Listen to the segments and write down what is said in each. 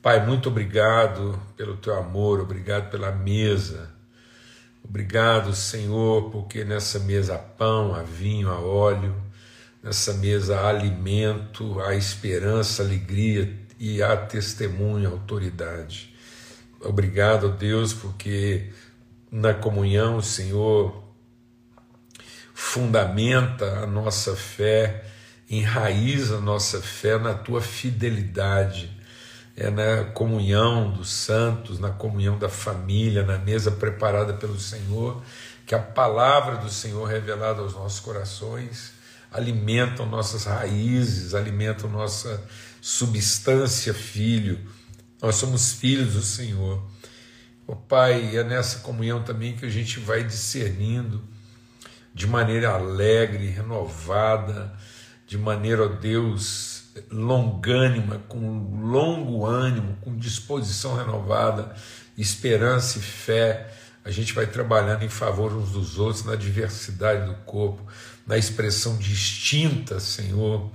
Pai, muito obrigado pelo teu amor, obrigado pela mesa. Obrigado, Senhor, porque nessa mesa há pão, há vinho, há óleo, nessa mesa há alimento, há esperança, alegria e há testemunho, autoridade. Obrigado, Deus, porque na comunhão Senhor fundamenta a nossa fé, enraiza nossa fé na tua fidelidade. É na comunhão dos santos, na comunhão da família, na mesa preparada pelo Senhor, que a palavra do Senhor revelada aos nossos corações alimentam nossas raízes, alimentam nossa substância, filho. Nós somos filhos do Senhor. O Pai, é nessa comunhão também que a gente vai discernindo de maneira alegre, renovada, de maneira, ó Deus, longânima, com longo ânimo, com disposição renovada, esperança e fé. A gente vai trabalhando em favor uns dos outros, na diversidade do corpo, na expressão distinta, Senhor,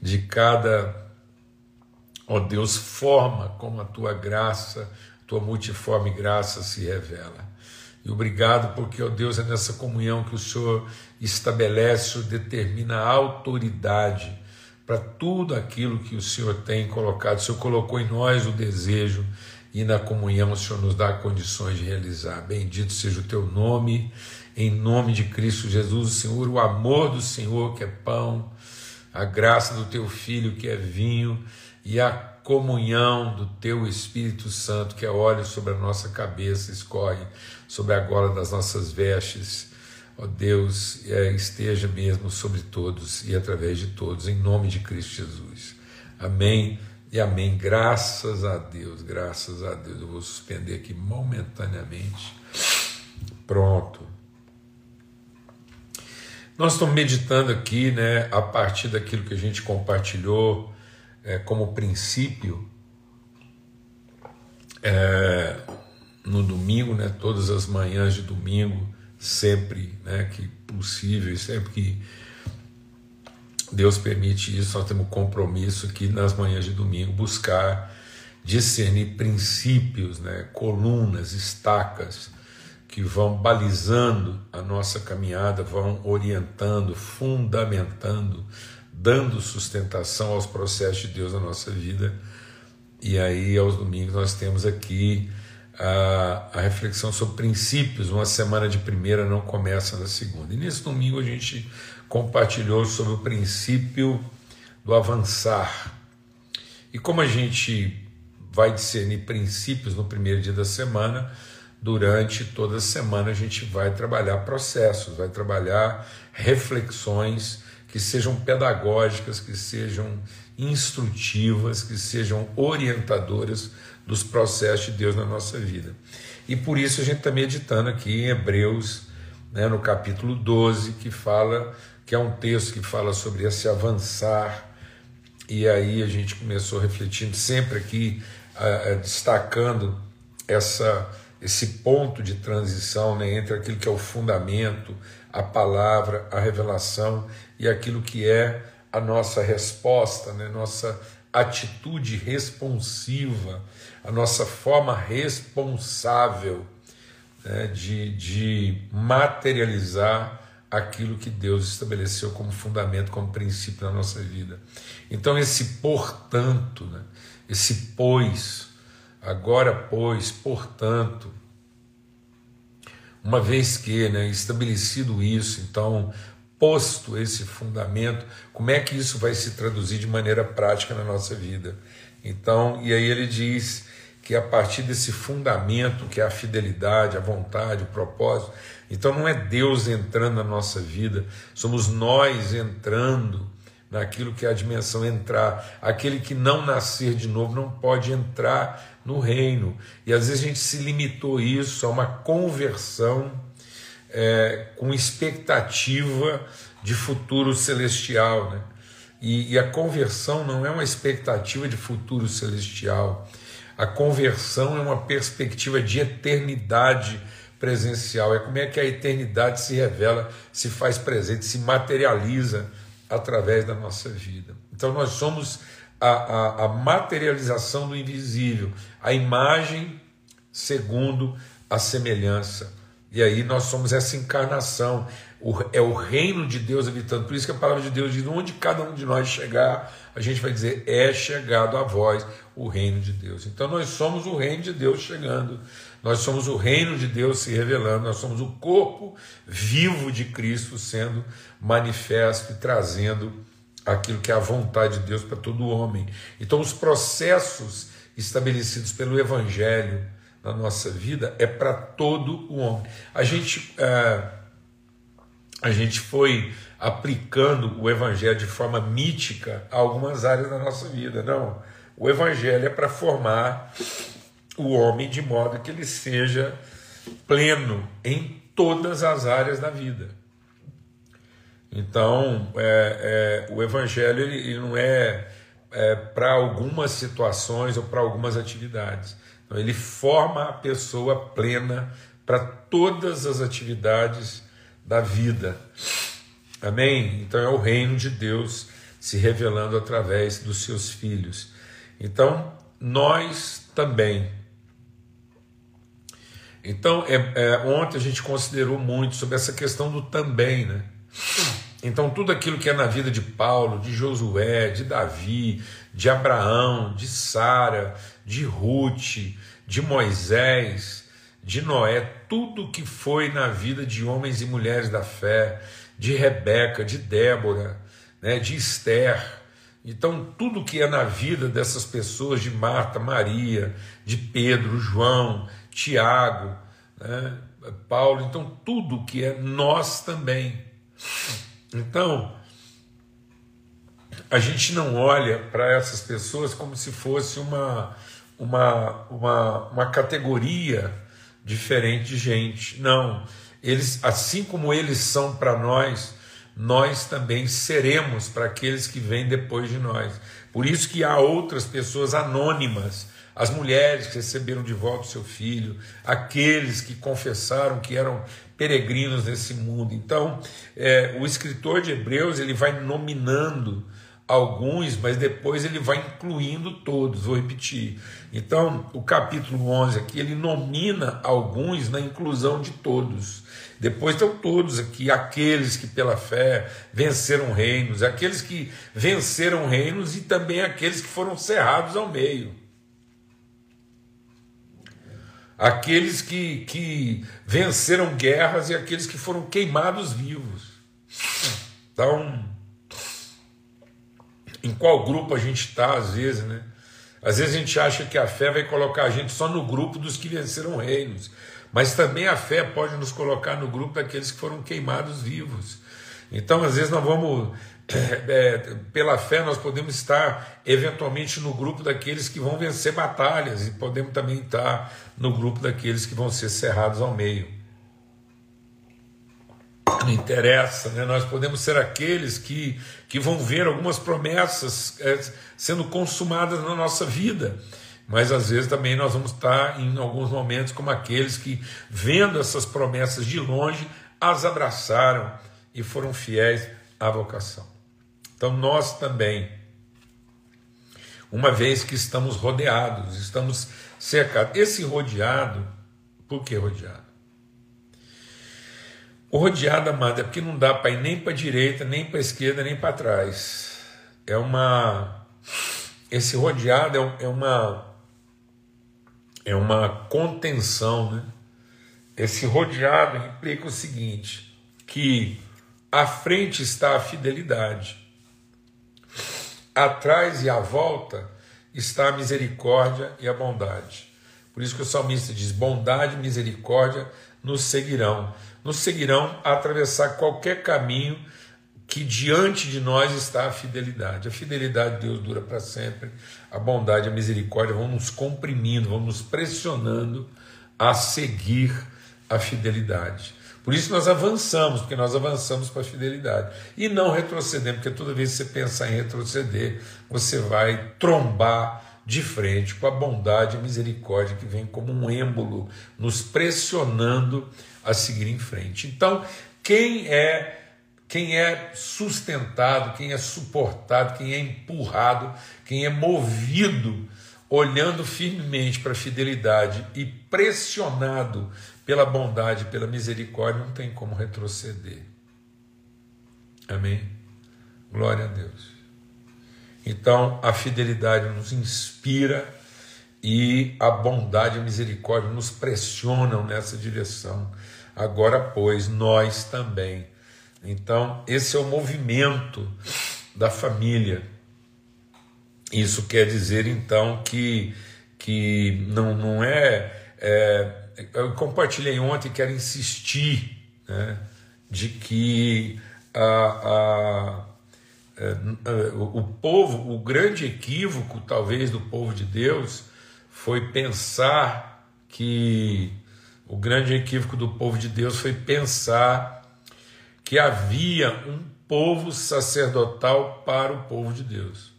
de cada, ó Deus, forma como a tua graça tua multiforme graça se revela. E obrigado porque, ó Deus, é nessa comunhão que o Senhor estabelece ou determina a autoridade para tudo aquilo que o Senhor tem colocado. O Senhor colocou em nós o desejo e na comunhão o Senhor nos dá condições de realizar. Bendito seja o teu nome, em nome de Cristo Jesus, o Senhor, o amor do Senhor que é pão, a graça do teu Filho que é vinho e a comunhão do teu Espírito Santo, que é óleo sobre a nossa cabeça, escorre sobre a gola das nossas vestes. Ó Deus, é, esteja mesmo sobre todos e através de todos, em nome de Cristo Jesus. Amém e amém. Graças a Deus, graças a Deus. Eu vou suspender aqui momentaneamente. Pronto. Nós estamos meditando aqui, né, a partir daquilo que a gente compartilhou é, como princípio é, no domingo, né, todas as manhãs de domingo, sempre né, que possível, sempre que Deus permite isso, nós temos compromisso aqui nas manhãs de domingo buscar discernir princípios, né, colunas, estacas que vão balizando a nossa caminhada, vão orientando, fundamentando dando sustentação aos processos de Deus na nossa vida. E aí, aos domingos, nós temos aqui a, a, reflexão sobre princípios. Uma semana de primeira não começa na segunda. E nesse domingo a gente compartilhou sobre o princípio do avançar. E como a gente vai discernir princípios no primeiro dia da semana, durante toda a semana a gente vai trabalhar processos, vai trabalhar reflexões que sejam pedagógicas, que sejam instrutivas, que sejam orientadoras dos processos de Deus na nossa vida. E por isso a gente está meditando aqui em Hebreus, né, no capítulo 12, que fala, que é um texto que fala sobre esse avançar. E aí a gente começou refletindo sempre aqui, destacando essa, esse ponto de transição né, entre aquilo que é o fundamento, a palavra, a revelação e aquilo que é a nossa resposta, né? nossa atitude responsiva, a nossa forma responsável né? de, de materializar aquilo que Deus estabeleceu como fundamento, como princípio na nossa vida. Então, esse portanto, né? esse pois, agora pois, portanto, uma vez que, né, estabelecido isso, então, posto esse fundamento, como é que isso vai se traduzir de maneira prática na nossa vida? Então, e aí ele diz que a partir desse fundamento, que é a fidelidade, a vontade, o propósito, então não é Deus entrando na nossa vida, somos nós entrando naquilo que é a dimensão entrar. Aquele que não nascer de novo não pode entrar no reino. E às vezes a gente se limitou isso a uma conversão é, com expectativa de futuro celestial. Né? E, e a conversão não é uma expectativa de futuro celestial. A conversão é uma perspectiva de eternidade presencial. É como é que a eternidade se revela, se faz presente, se materializa através da nossa vida. Então nós somos a, a, a materialização do invisível, a imagem segundo a semelhança. E aí nós somos essa encarnação, é o reino de Deus habitando. Por isso que a palavra de Deus diz: onde cada um de nós chegar, a gente vai dizer: é chegado a vós o reino de Deus. Então nós somos o reino de Deus chegando, nós somos o reino de Deus se revelando, nós somos o corpo vivo de Cristo sendo manifesto e trazendo aquilo que é a vontade de Deus para todo homem. Então os processos estabelecidos pelo Evangelho na nossa vida é para todo o homem. A gente. É, a gente foi aplicando o Evangelho de forma mítica a algumas áreas da nossa vida. Não. O Evangelho é para formar o homem de modo que ele seja pleno em todas as áreas da vida. Então, é, é, o Evangelho ele, ele não é, é para algumas situações ou para algumas atividades. Então, ele forma a pessoa plena para todas as atividades da vida. Amém? Então é o reino de Deus se revelando através dos seus filhos. Então, nós também. Então, é, é, ontem a gente considerou muito sobre essa questão do também, né? Então, tudo aquilo que é na vida de Paulo, de Josué, de Davi, de Abraão, de Sara, de Ruth, de Moisés, de Noé, tudo que foi na vida de homens e mulheres da fé, de Rebeca, de Débora, né, de Esther. Então, tudo que é na vida dessas pessoas, de Marta, Maria, de Pedro, João, Tiago, né, Paulo, então, tudo que é nós também. Então, a gente não olha para essas pessoas como se fosse uma, uma, uma, uma categoria diferente de gente. Não, eles, assim como eles são para nós, nós também seremos para aqueles que vêm depois de nós. Por isso que há outras pessoas anônimas, as mulheres que receberam de volta o seu filho, aqueles que confessaram que eram peregrinos nesse mundo. Então, é, o escritor de Hebreus ele vai nominando alguns, mas depois ele vai incluindo todos, vou repetir. Então, o capítulo 11 aqui, ele nomina alguns na inclusão de todos. Depois estão todos aqui, aqueles que pela fé venceram reinos, aqueles que venceram reinos e também aqueles que foram cerrados ao meio. Aqueles que, que venceram guerras e aqueles que foram queimados vivos. Então, em qual grupo a gente está, às vezes, né? Às vezes a gente acha que a fé vai colocar a gente só no grupo dos que venceram reinos, mas também a fé pode nos colocar no grupo daqueles que foram queimados vivos. Então, às vezes, nós vamos, é, é, pela fé, nós podemos estar eventualmente no grupo daqueles que vão vencer batalhas, e podemos também estar no grupo daqueles que vão ser cerrados ao meio não interessa, né? nós podemos ser aqueles que, que vão ver algumas promessas é, sendo consumadas na nossa vida, mas às vezes também nós vamos estar em alguns momentos como aqueles que, vendo essas promessas de longe, as abraçaram e foram fiéis à vocação. Então nós também, uma vez que estamos rodeados, estamos cercados, esse rodeado, por que rodeado? O rodeado, amado, é porque não dá para ir nem para a direita, nem para a esquerda, nem para trás. É uma. Esse rodeado é, é uma. É uma contenção, né? Esse rodeado implica o seguinte: que à frente está a fidelidade, atrás e à volta está a misericórdia e a bondade. Por isso que o salmista diz: bondade e misericórdia nos seguirão nos seguirão a atravessar qualquer caminho que diante de nós está a fidelidade. A fidelidade de Deus dura para sempre, a bondade e a misericórdia vão nos comprimindo, vão nos pressionando a seguir a fidelidade. Por isso nós avançamos, porque nós avançamos para a fidelidade. E não retrocedemos, porque toda vez que você pensar em retroceder, você vai trombar de frente com a bondade e misericórdia que vem como um êmbolo, nos pressionando a seguir em frente. Então, quem é quem é sustentado, quem é suportado, quem é empurrado, quem é movido, olhando firmemente para a fidelidade e pressionado pela bondade, pela misericórdia, não tem como retroceder. Amém? Glória a Deus. Então, a fidelidade nos inspira e a bondade e a misericórdia nos pressionam nessa direção. Agora, pois, nós também. Então, esse é o movimento da família. Isso quer dizer, então, que, que não, não é, é Eu compartilhei ontem quero insistir né, de que a, a é, é, o povo, o grande equívoco, talvez, do povo de Deus, foi pensar que. O grande equívoco do povo de Deus foi pensar que havia um povo sacerdotal para o povo de Deus.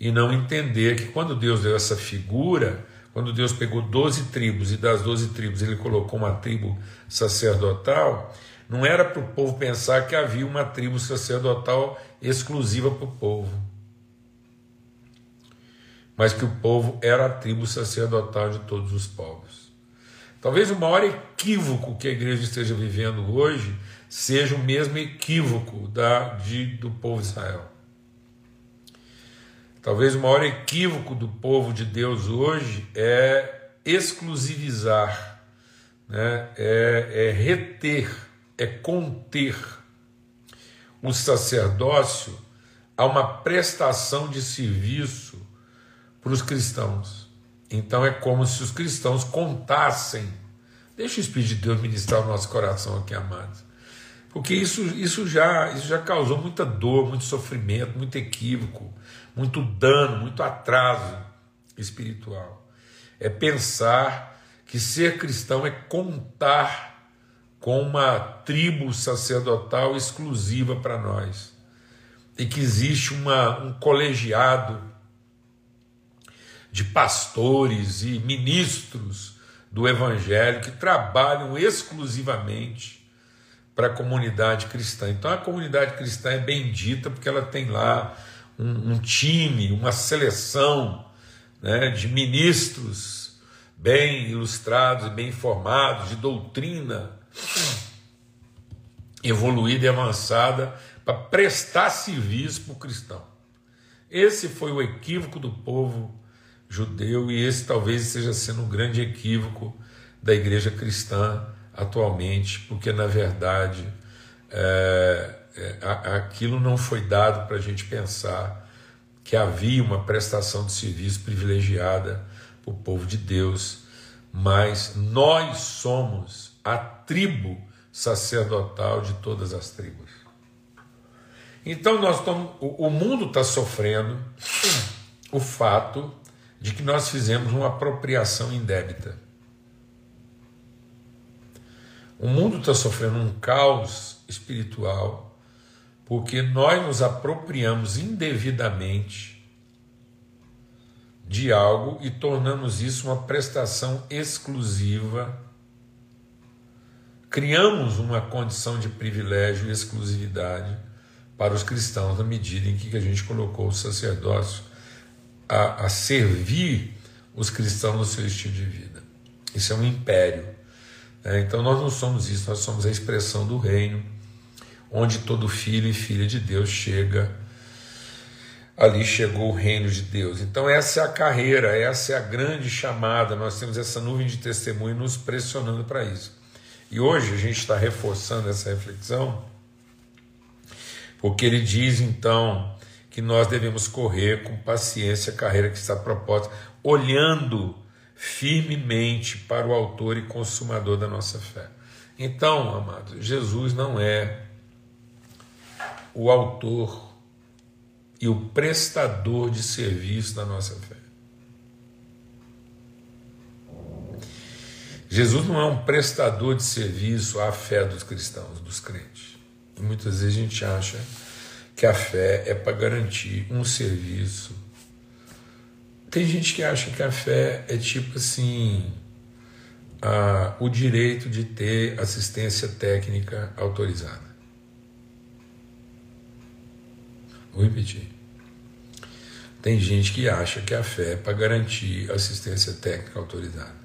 E não entender que quando Deus deu essa figura, quando Deus pegou 12 tribos e das 12 tribos ele colocou uma tribo sacerdotal, não era para o povo pensar que havia uma tribo sacerdotal exclusiva para o povo, mas que o povo era a tribo sacerdotal de todos os povos. Talvez o maior equívoco que a igreja esteja vivendo hoje seja o mesmo equívoco da, de, do povo de Israel. Talvez o maior equívoco do povo de Deus hoje é exclusivizar, né? é, é reter é conter o sacerdócio a uma prestação de serviço para os cristãos. Então é como se os cristãos contassem. Deixa o Espírito de Deus ministrar o nosso coração aqui, amados. Porque isso, isso, já, isso já causou muita dor, muito sofrimento, muito equívoco, muito dano, muito atraso espiritual. É pensar que ser cristão é contar com uma tribo sacerdotal exclusiva para nós. E que existe uma, um colegiado de pastores e ministros do Evangelho que trabalham exclusivamente para a comunidade cristã. Então a comunidade cristã é bendita porque ela tem lá um, um time, uma seleção né, de ministros bem ilustrados e bem informados, de doutrina evoluída e avançada para prestar serviço para o cristão. Esse foi o equívoco do povo judeu e esse talvez esteja sendo um grande equívoco da igreja cristã atualmente, porque na verdade é, é, aquilo não foi dado para a gente pensar que havia uma prestação de serviço privilegiada para o povo de Deus, mas nós somos a tribo sacerdotal de todas as tribos. Então nós estamos, o, o mundo está sofrendo o fato de que nós fizemos uma apropriação indébita. O mundo está sofrendo um caos espiritual porque nós nos apropriamos indevidamente de algo e tornamos isso uma prestação exclusiva criamos uma condição de privilégio e exclusividade para os cristãos na medida em que a gente colocou o sacerdócio a, a servir os cristãos no seu estilo de vida. Isso é um império. Né? Então nós não somos isso, nós somos a expressão do reino, onde todo filho e filha de Deus chega. Ali chegou o reino de Deus. Então, essa é a carreira, essa é a grande chamada. Nós temos essa nuvem de testemunho nos pressionando para isso. E hoje a gente está reforçando essa reflexão, porque ele diz então que nós devemos correr com paciência a carreira que está proposta, olhando firmemente para o Autor e Consumador da nossa fé. Então, amado, Jesus não é o autor e o prestador de serviço da nossa fé. Jesus não é um prestador de serviço à fé dos cristãos, dos crentes. Muitas vezes a gente acha que a fé é para garantir um serviço. Tem gente que acha que a fé é tipo assim, ah, o direito de ter assistência técnica autorizada. Vou repetir. Tem gente que acha que a fé é para garantir assistência técnica autorizada.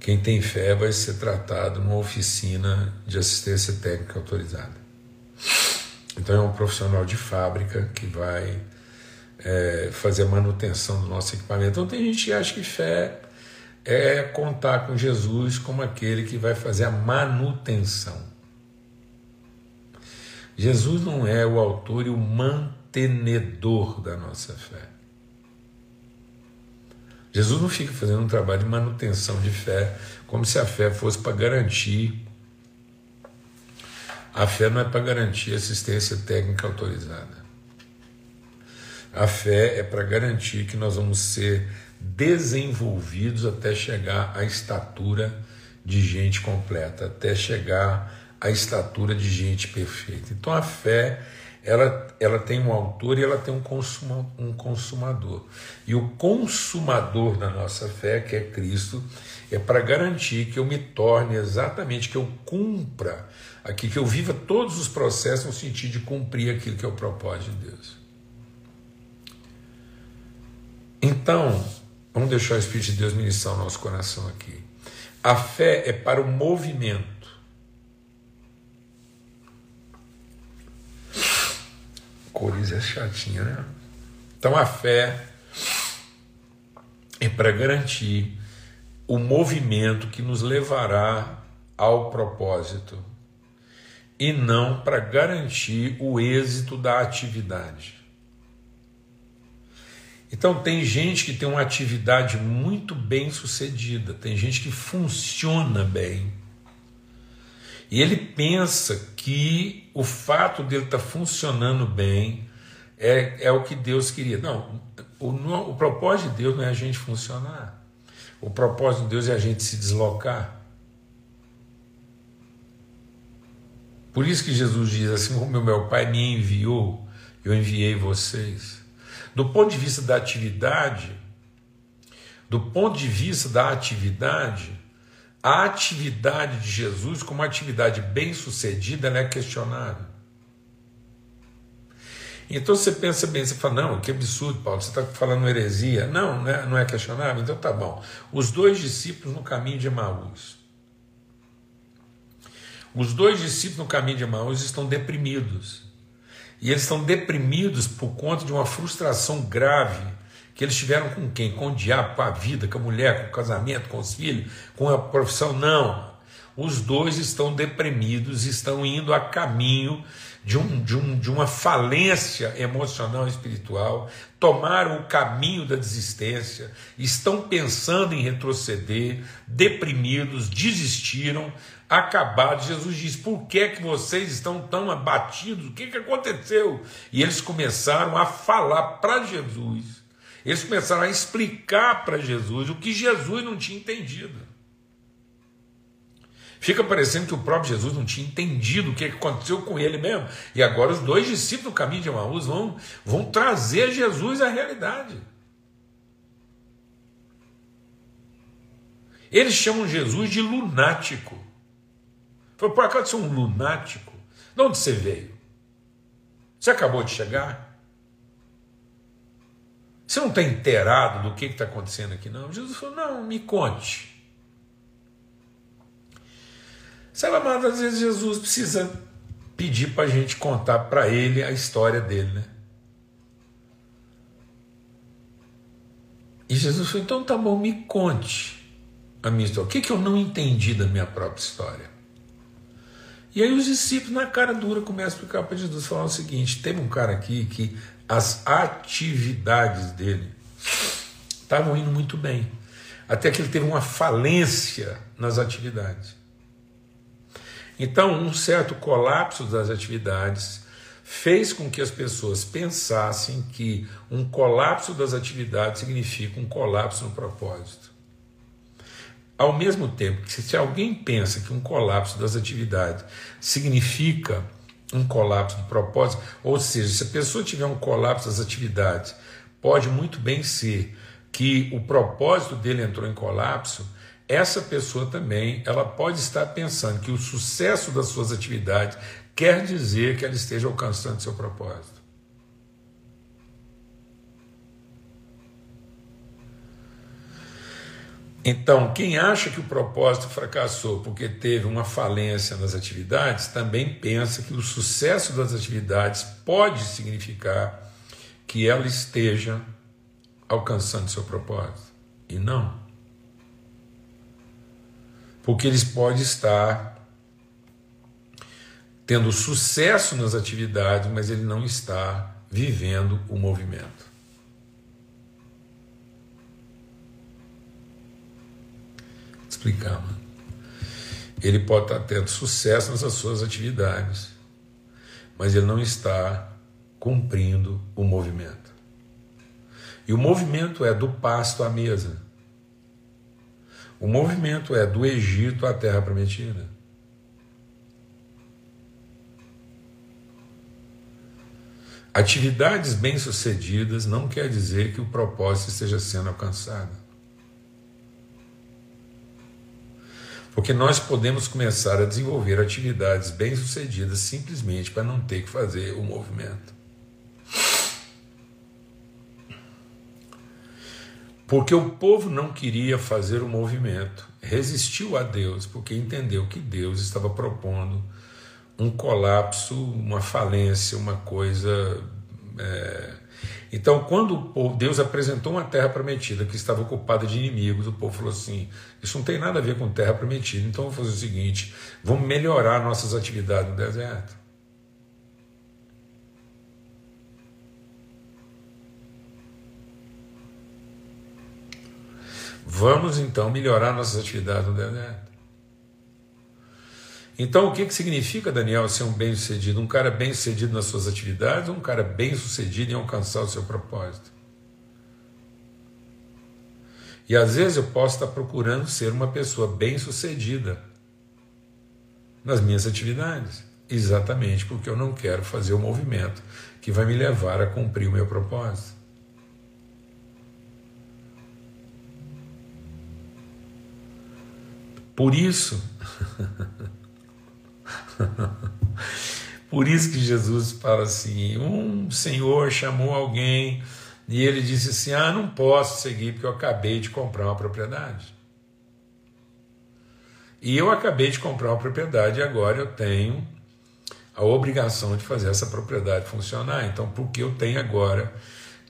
Quem tem fé vai ser tratado numa oficina de assistência técnica autorizada. Então é um profissional de fábrica que vai é, fazer a manutenção do nosso equipamento. Então tem gente que acha que fé é contar com Jesus como aquele que vai fazer a manutenção. Jesus não é o autor e o mantenedor da nossa fé. Jesus não fica fazendo um trabalho de manutenção de fé, como se a fé fosse para garantir. A fé não é para garantir assistência técnica autorizada. A fé é para garantir que nós vamos ser desenvolvidos até chegar à estatura de gente completa, até chegar à estatura de gente perfeita. Então a fé ela, ela tem um autor e ela tem um, consuma, um consumador. E o consumador da nossa fé, que é Cristo, é para garantir que eu me torne exatamente, que eu cumpra aqui, que eu viva todos os processos no sentido de cumprir aquilo que é o propósito de Deus. Então, vamos deixar o Espírito de Deus ministrar o nosso coração aqui. A fé é para o movimento cores é chatinha, né? Então a fé é para garantir o movimento que nos levará ao propósito e não para garantir o êxito da atividade. Então tem gente que tem uma atividade muito bem sucedida, tem gente que funciona bem. E ele pensa que o fato dele estar tá funcionando bem é, é o que Deus queria. Não, o, o propósito de Deus não é a gente funcionar. O propósito de Deus é a gente se deslocar. Por isso que Jesus diz assim: como meu Pai me enviou, eu enviei vocês. Do ponto de vista da atividade, do ponto de vista da atividade, a atividade de Jesus, como atividade bem sucedida, ela é questionável. Então você pensa bem, você fala, não, que absurdo, Paulo, você está falando heresia. Não, não é, não é questionável? Então tá bom. Os dois discípulos no caminho de Emaús. Os dois discípulos no caminho de Emaús estão deprimidos. E eles estão deprimidos por conta de uma frustração grave que eles tiveram com quem? Com o diabo, com a vida, com a mulher, com o casamento, com os filhos, com a profissão. Não. Os dois estão deprimidos, estão indo a caminho de, um, de, um, de uma falência emocional e espiritual, tomaram o caminho da desistência, estão pensando em retroceder, deprimidos, desistiram, acabados. Jesus diz: Por que, que vocês estão tão abatidos? O que, que aconteceu? E eles começaram a falar para Jesus eles começaram a explicar para Jesus o que Jesus não tinha entendido. Fica parecendo que o próprio Jesus não tinha entendido o que aconteceu com ele mesmo. E agora os dois discípulos do caminho de Emaús vão, vão trazer Jesus à realidade. Eles chamam Jesus de lunático. Foi por acaso você é um lunático? De onde você veio? Você acabou de chegar? Você não está inteirado do que está acontecendo aqui, não? Jesus falou: não, me conte. Sabe, amado, às vezes Jesus precisa pedir para a gente contar para ele a história dele, né? E Jesus falou: então tá bom, me conte a minha história. O que, que eu não entendi da minha própria história? E aí os discípulos, na cara dura, começam a explicar para Jesus, falando o seguinte: teve um cara aqui que as atividades dele estavam indo muito bem, até que ele teve uma falência nas atividades. Então, um certo colapso das atividades fez com que as pessoas pensassem que um colapso das atividades significa um colapso no propósito. Ao mesmo tempo que, se alguém pensa que um colapso das atividades significa um colapso do propósito, ou seja, se a pessoa tiver um colapso das atividades, pode muito bem ser que o propósito dele entrou em colapso, essa pessoa também ela pode estar pensando que o sucesso das suas atividades quer dizer que ela esteja alcançando seu propósito. Então, quem acha que o propósito fracassou porque teve uma falência nas atividades, também pensa que o sucesso das atividades pode significar que ela esteja alcançando seu propósito. E não. Porque eles podem estar tendo sucesso nas atividades, mas ele não está vivendo o movimento. explicar, mano. Ele pode estar tendo sucesso nas suas atividades, mas ele não está cumprindo o movimento. E o movimento é do pasto à mesa. O movimento é do Egito à terra prometida. Atividades bem-sucedidas não quer dizer que o propósito esteja sendo alcançado. Porque nós podemos começar a desenvolver atividades bem-sucedidas simplesmente para não ter que fazer o movimento. Porque o povo não queria fazer o movimento, resistiu a Deus, porque entendeu que Deus estava propondo um colapso, uma falência, uma coisa é, então, quando Deus apresentou uma terra prometida que estava ocupada de inimigos, o povo falou assim: Isso não tem nada a ver com terra prometida, então vamos fazer o seguinte: vamos melhorar nossas atividades no deserto. Vamos então melhorar nossas atividades no deserto. Então, o que, que significa, Daniel, ser um bem-sucedido? Um cara bem-sucedido nas suas atividades ou um cara bem-sucedido em alcançar o seu propósito? E às vezes eu posso estar procurando ser uma pessoa bem-sucedida nas minhas atividades, exatamente porque eu não quero fazer o movimento que vai me levar a cumprir o meu propósito. Por isso, Por isso que Jesus fala assim: um senhor chamou alguém e ele disse assim: Ah, não posso seguir porque eu acabei de comprar uma propriedade. E eu acabei de comprar uma propriedade e agora eu tenho a obrigação de fazer essa propriedade funcionar. Então, porque eu tenho agora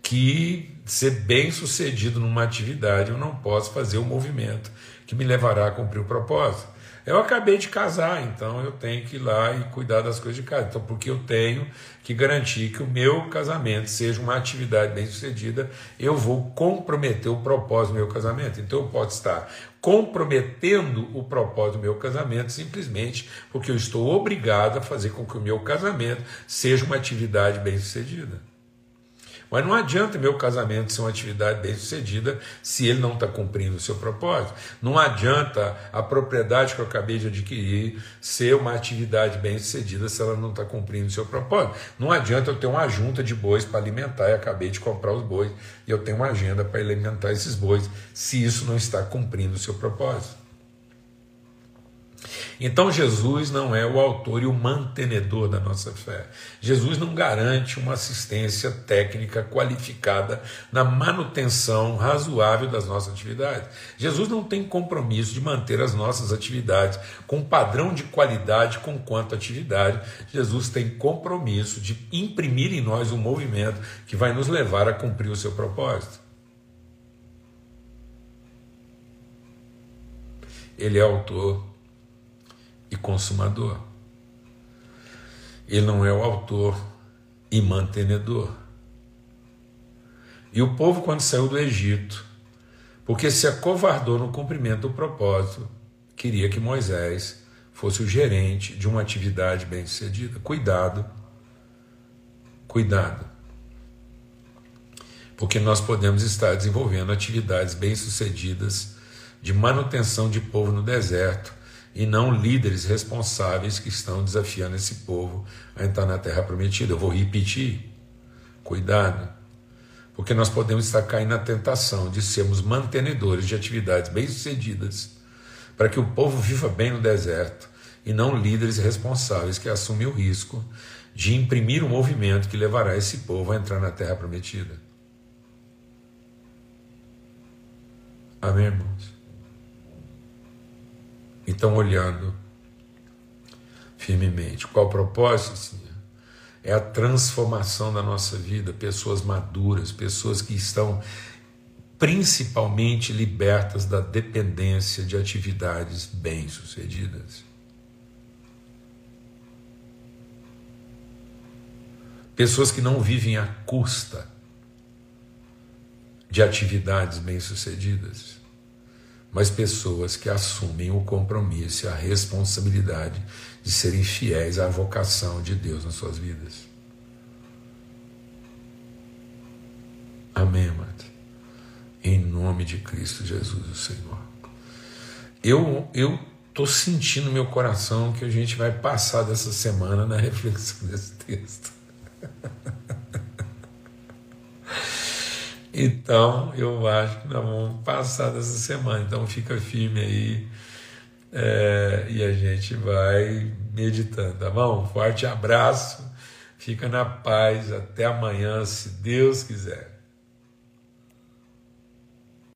que ser bem sucedido numa atividade, eu não posso fazer o movimento que me levará a cumprir o propósito. Eu acabei de casar, então eu tenho que ir lá e cuidar das coisas de casa. Então, porque eu tenho que garantir que o meu casamento seja uma atividade bem sucedida, eu vou comprometer o propósito do meu casamento. Então, eu posso estar comprometendo o propósito do meu casamento simplesmente porque eu estou obrigado a fazer com que o meu casamento seja uma atividade bem sucedida. Mas não adianta meu casamento ser uma atividade bem sucedida se ele não está cumprindo o seu propósito. Não adianta a propriedade que eu acabei de adquirir ser uma atividade bem sucedida se ela não está cumprindo o seu propósito. Não adianta eu ter uma junta de bois para alimentar e acabei de comprar os bois e eu tenho uma agenda para alimentar esses bois se isso não está cumprindo o seu propósito. Então Jesus não é o autor e o mantenedor da nossa fé. Jesus não garante uma assistência técnica qualificada na manutenção razoável das nossas atividades. Jesus não tem compromisso de manter as nossas atividades com padrão de qualidade com quanto atividade. Jesus tem compromisso de imprimir em nós um movimento que vai nos levar a cumprir o seu propósito. Ele é autor e consumador. Ele não é o autor e mantenedor. E o povo, quando saiu do Egito, porque se acovardou no cumprimento do propósito, queria que Moisés fosse o gerente de uma atividade bem-sucedida. Cuidado, cuidado. Porque nós podemos estar desenvolvendo atividades bem-sucedidas de manutenção de povo no deserto e não líderes responsáveis que estão desafiando esse povo a entrar na terra prometida. Eu vou repetir. Cuidado, porque nós podemos estar caindo na tentação de sermos mantenedores de atividades bem-sucedidas para que o povo viva bem no deserto e não líderes responsáveis que assumem o risco de imprimir um movimento que levará esse povo a entrar na terra prometida. Amém, irmãos? Então, olhando firmemente, qual o propósito, Senhor? É a transformação da nossa vida, pessoas maduras, pessoas que estão principalmente libertas da dependência de atividades bem-sucedidas. Pessoas que não vivem à custa de atividades bem-sucedidas, mas pessoas que assumem o compromisso e a responsabilidade de serem fiéis à vocação de Deus nas suas vidas. Amém, amado. Em nome de Cristo Jesus, o Senhor. Eu eu estou sentindo no meu coração que a gente vai passar dessa semana na reflexão desse texto. Então, eu acho que nós vamos passar dessa semana. Então, fica firme aí é, e a gente vai meditando, tá bom? Forte abraço, fica na paz. Até amanhã, se Deus quiser.